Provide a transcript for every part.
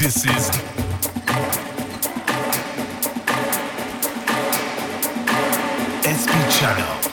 This is SP Channel.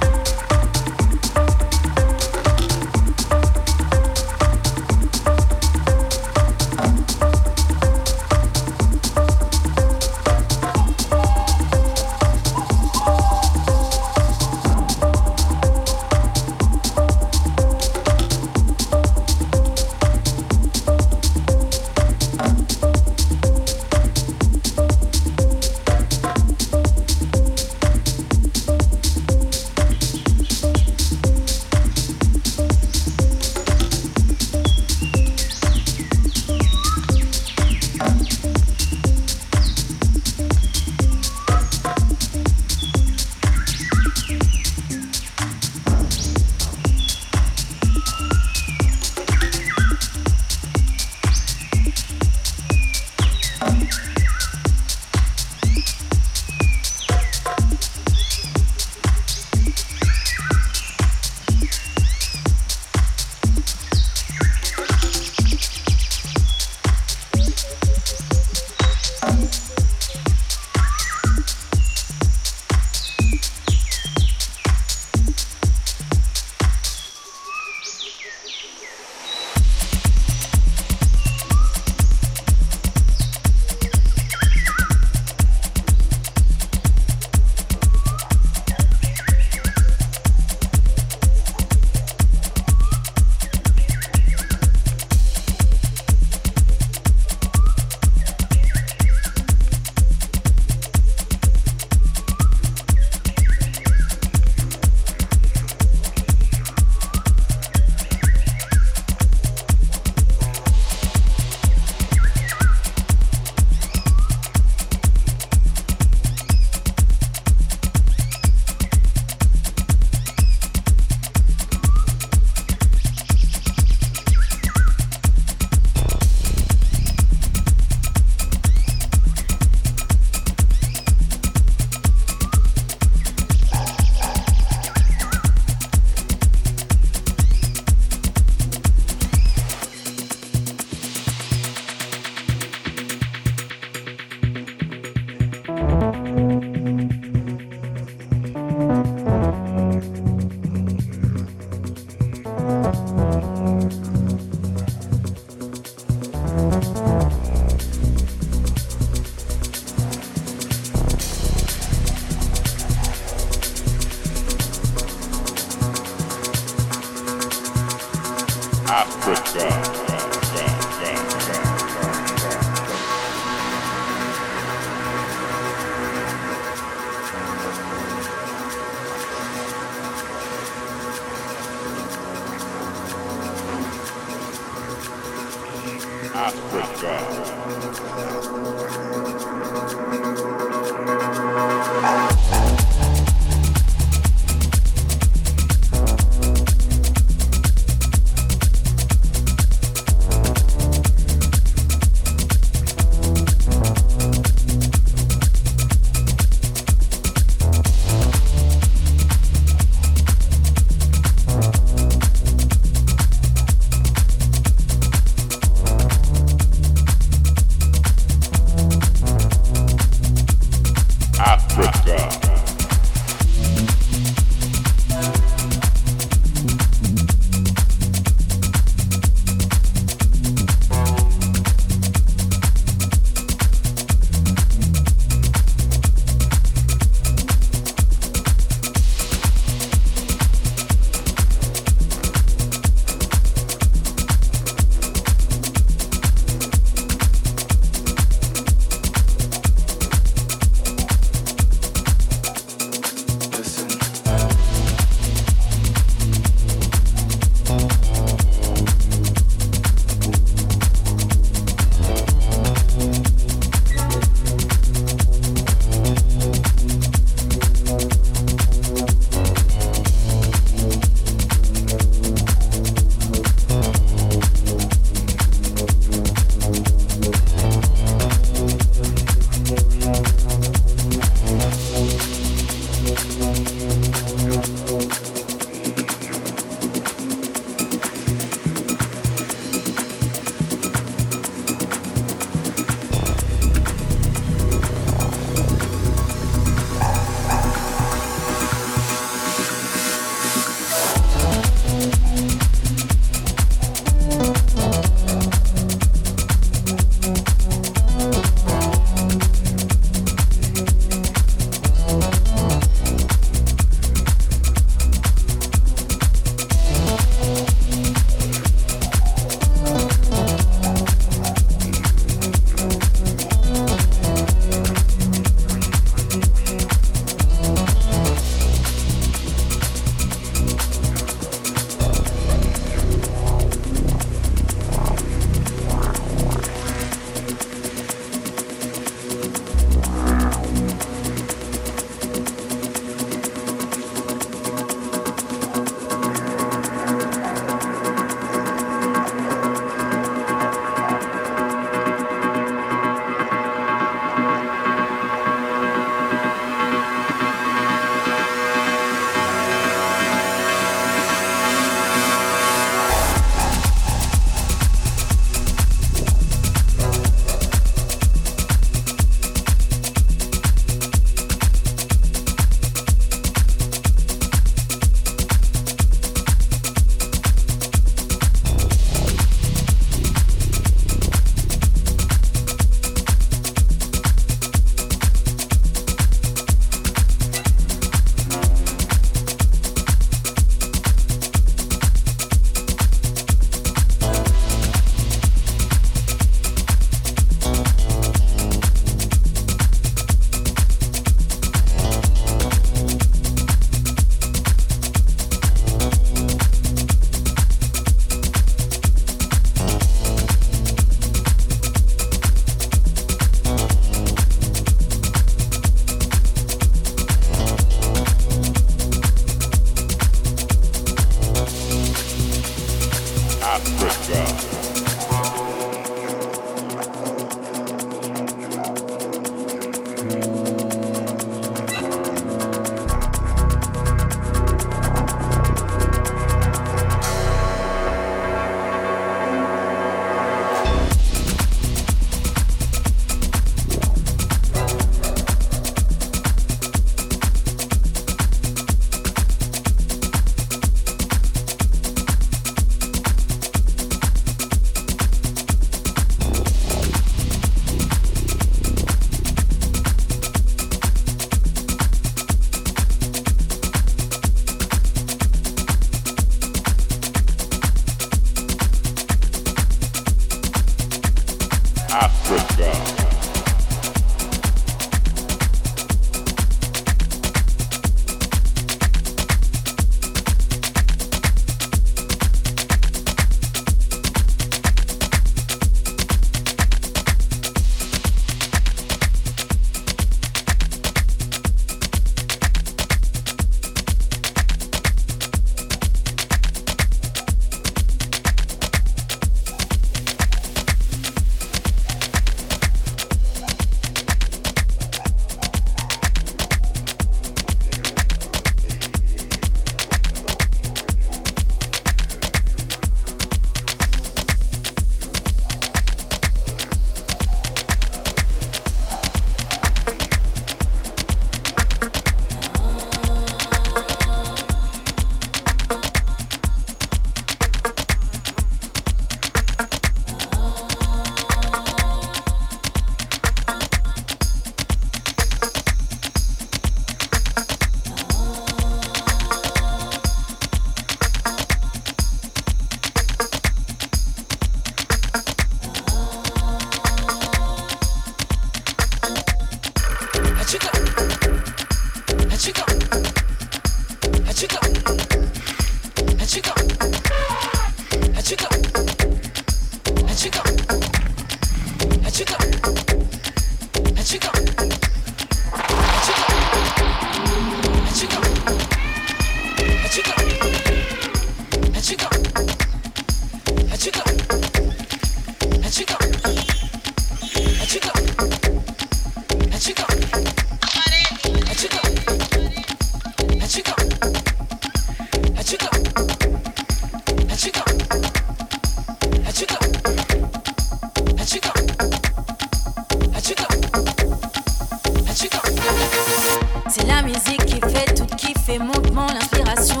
C'est la musique qui fait tout, qui fait monte mon inspiration.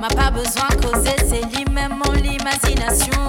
M'a pas besoin de causer, c'est lui-même mon imagination.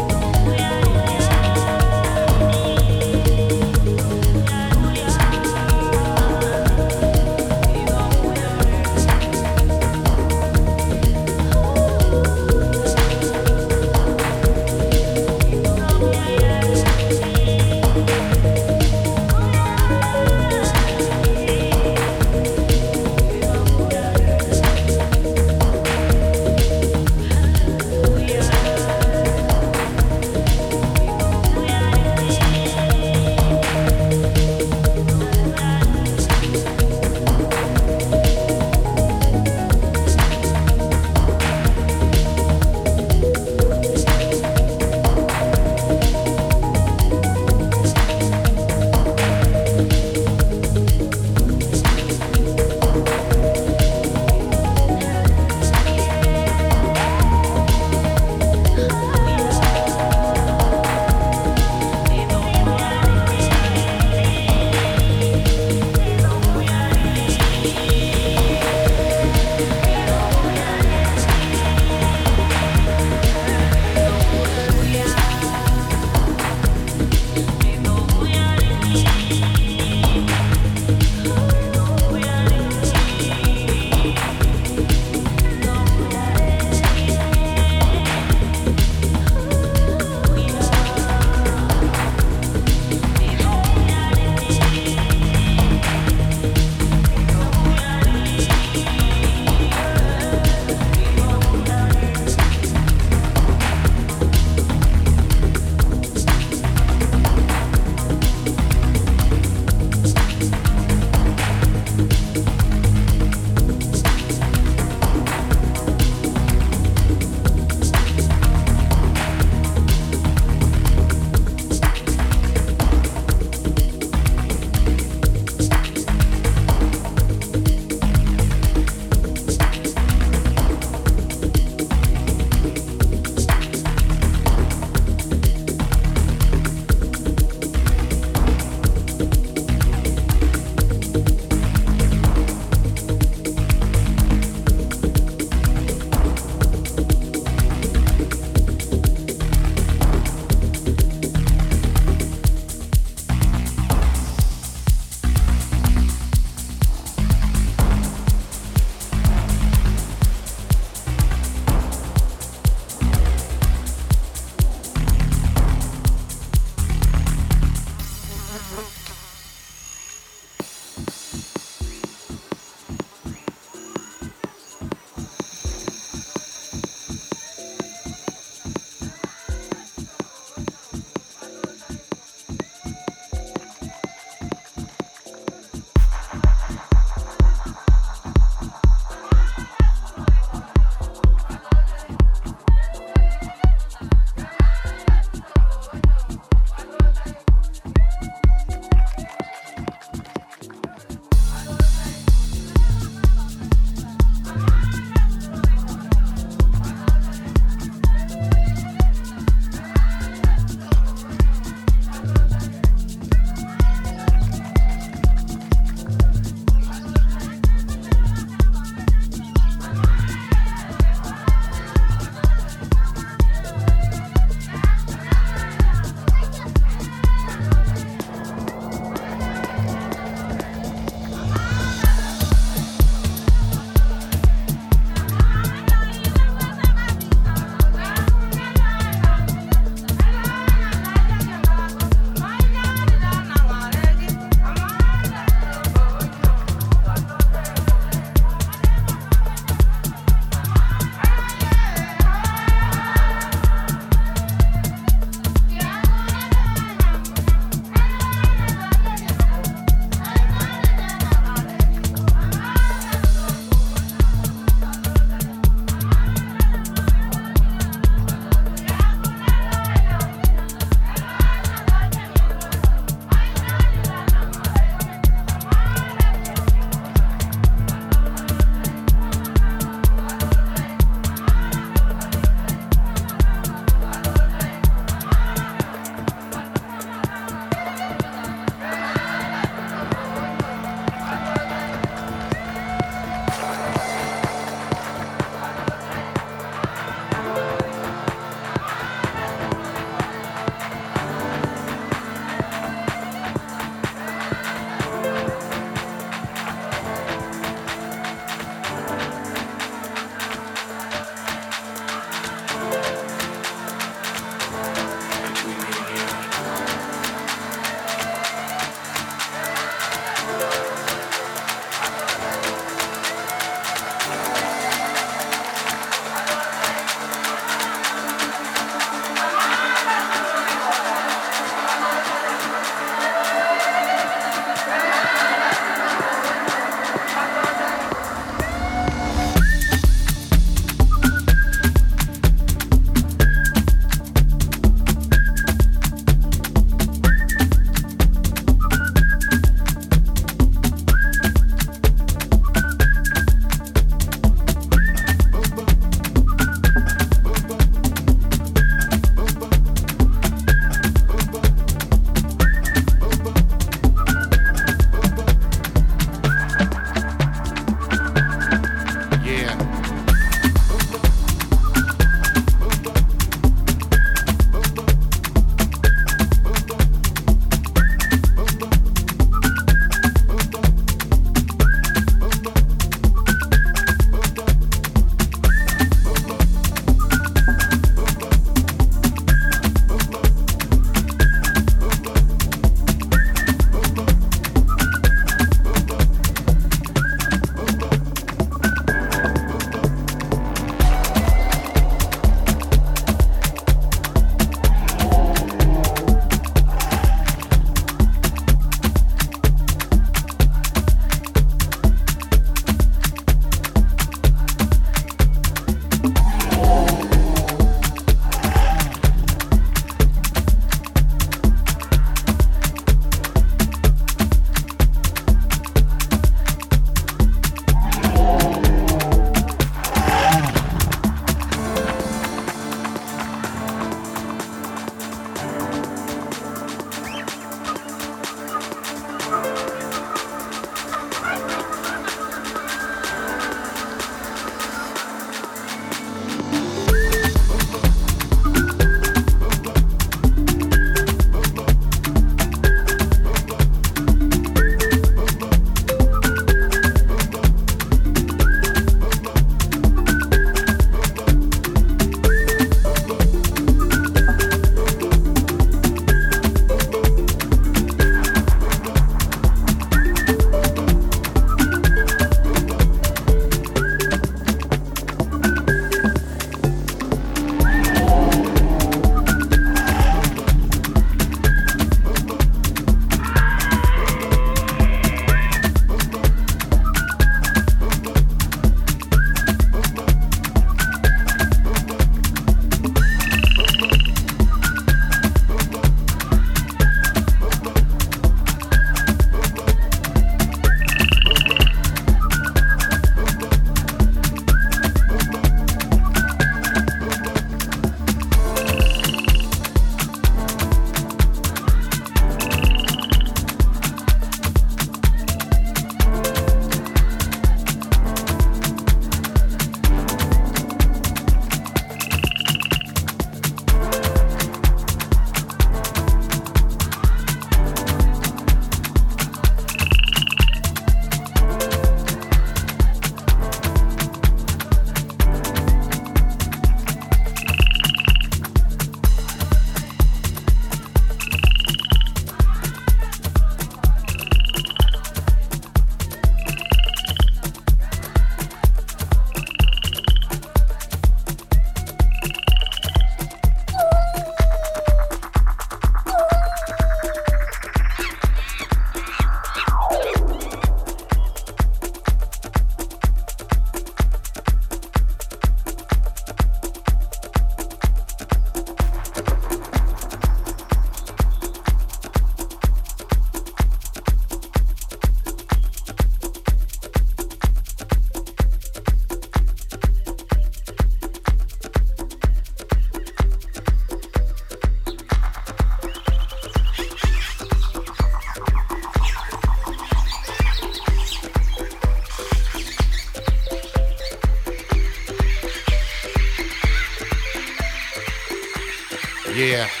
Yeah.